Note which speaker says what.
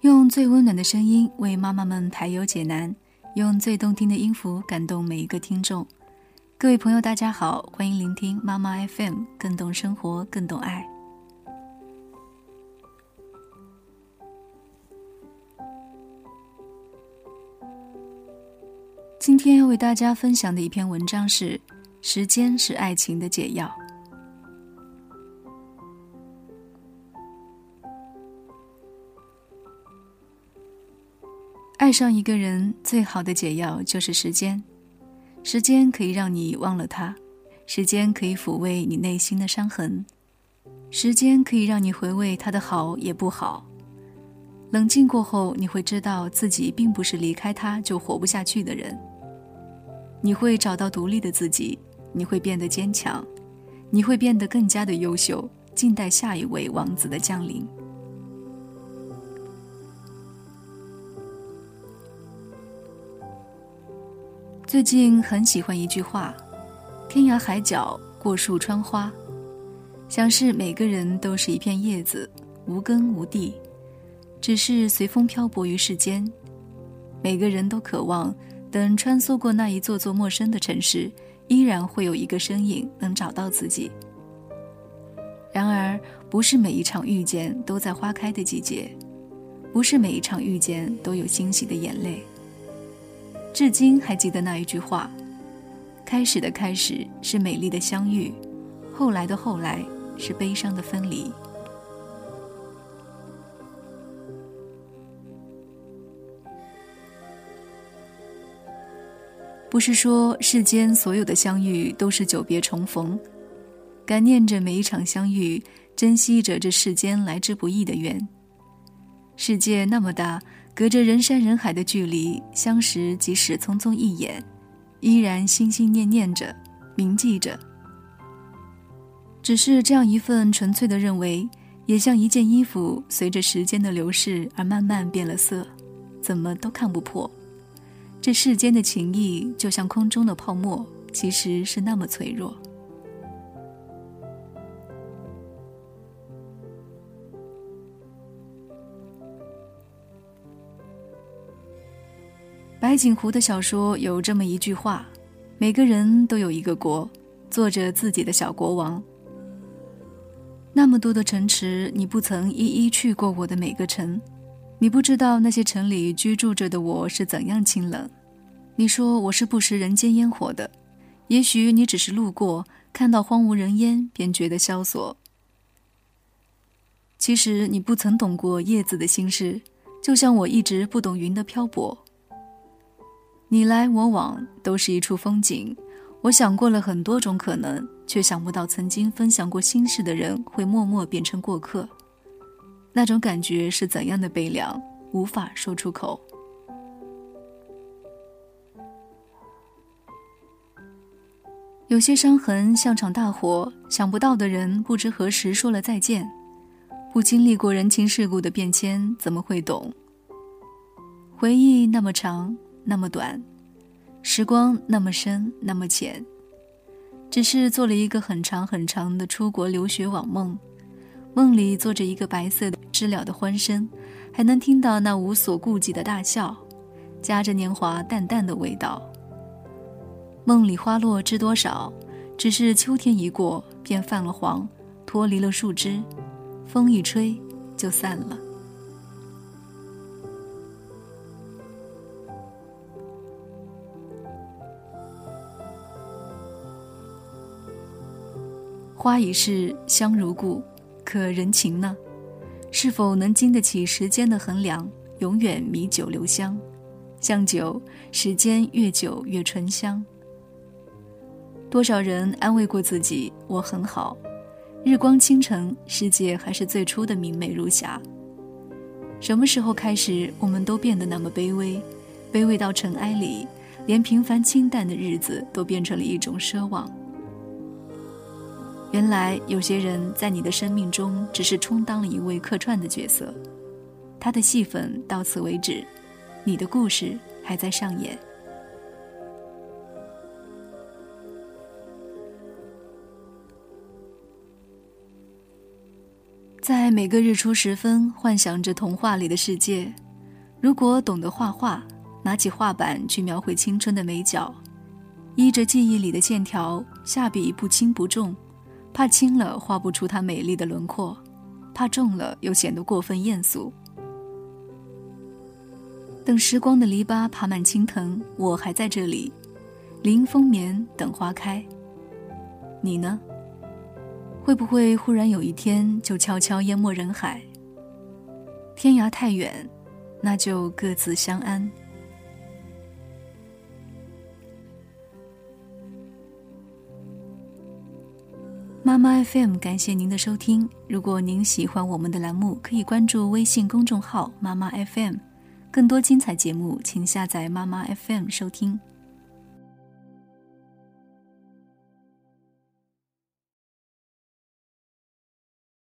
Speaker 1: 用最温暖的声音为妈妈们排忧解难，用最动听的音符感动每一个听众。各位朋友，大家好，欢迎聆听妈妈 FM，更懂生活，更懂爱。今天要为大家分享的一篇文章是：时间是爱情的解药。爱上一个人最好的解药就是时间，时间可以让你忘了他，时间可以抚慰你内心的伤痕，时间可以让你回味他的好也不好。冷静过后，你会知道自己并不是离开他就活不下去的人。你会找到独立的自己，你会变得坚强，你会变得更加的优秀，静待下一位王子的降临。最近很喜欢一句话：“天涯海角，过树穿花。”想是每个人都是一片叶子，无根无地，只是随风漂泊于世间。每个人都渴望，等穿梭过那一座座陌生的城市，依然会有一个身影能找到自己。然而，不是每一场遇见都在花开的季节，不是每一场遇见都有欣喜的眼泪。至今还记得那一句话：“开始的开始是美丽的相遇，后来的后来是悲伤的分离。”不是说世间所有的相遇都是久别重逢，感念着每一场相遇，珍惜着这世间来之不易的缘。世界那么大。隔着人山人海的距离相识，即使匆匆一眼，依然心心念念着，铭记着。只是这样一份纯粹的认为，也像一件衣服，随着时间的流逝而慢慢变了色，怎么都看不破。这世间的情谊，就像空中的泡沫，其实是那么脆弱。白景湖的小说有这么一句话：“每个人都有一个国，做着自己的小国王。”那么多的城池，你不曾一一去过我的每个城，你不知道那些城里居住着的我是怎样清冷。你说我是不食人间烟火的，也许你只是路过，看到荒无人烟便觉得萧索。其实你不曾懂过叶子的心事，就像我一直不懂云的漂泊。你来我往都是一处风景，我想过了很多种可能，却想不到曾经分享过心事的人会默默变成过客。那种感觉是怎样的悲凉，无法说出口。有些伤痕像场大火，想不到的人不知何时说了再见。不经历过人情世故的变迁，怎么会懂？回忆那么长。那么短，时光那么深，那么浅，只是做了一个很长很长的出国留学网梦，梦里坐着一个白色的知了的欢声，还能听到那无所顾忌的大笑，夹着年华淡淡的味道。梦里花落知多少，只是秋天一过便泛了黄，脱离了树枝，风一吹就散了。花已逝，香如故，可人情呢？是否能经得起时间的衡量？永远米酒留香，像酒，时间越久越醇香。多少人安慰过自己，我很好。日光倾城，世界还是最初的明媚如霞。什么时候开始，我们都变得那么卑微？卑微到尘埃里，连平凡清淡的日子都变成了一种奢望。原来有些人在你的生命中只是充当了一位客串的角色，他的戏份到此为止，你的故事还在上演。在每个日出时分，幻想着童话里的世界。如果懂得画画，拿起画板去描绘青春的美角，依着记忆里的线条，下笔不轻不重，怕轻了画不出它美丽的轮廓，怕重了又显得过分艳俗。等时光的篱笆爬满青藤，我还在这里，临风眠，等花开。你呢？会不会忽然有一天就悄悄淹没人海？天涯太远，那就各自相安。妈妈 FM，感谢您的收听。如果您喜欢我们的栏目，可以关注微信公众号“妈妈 FM”，更多精彩节目，请下载妈妈 FM 收听。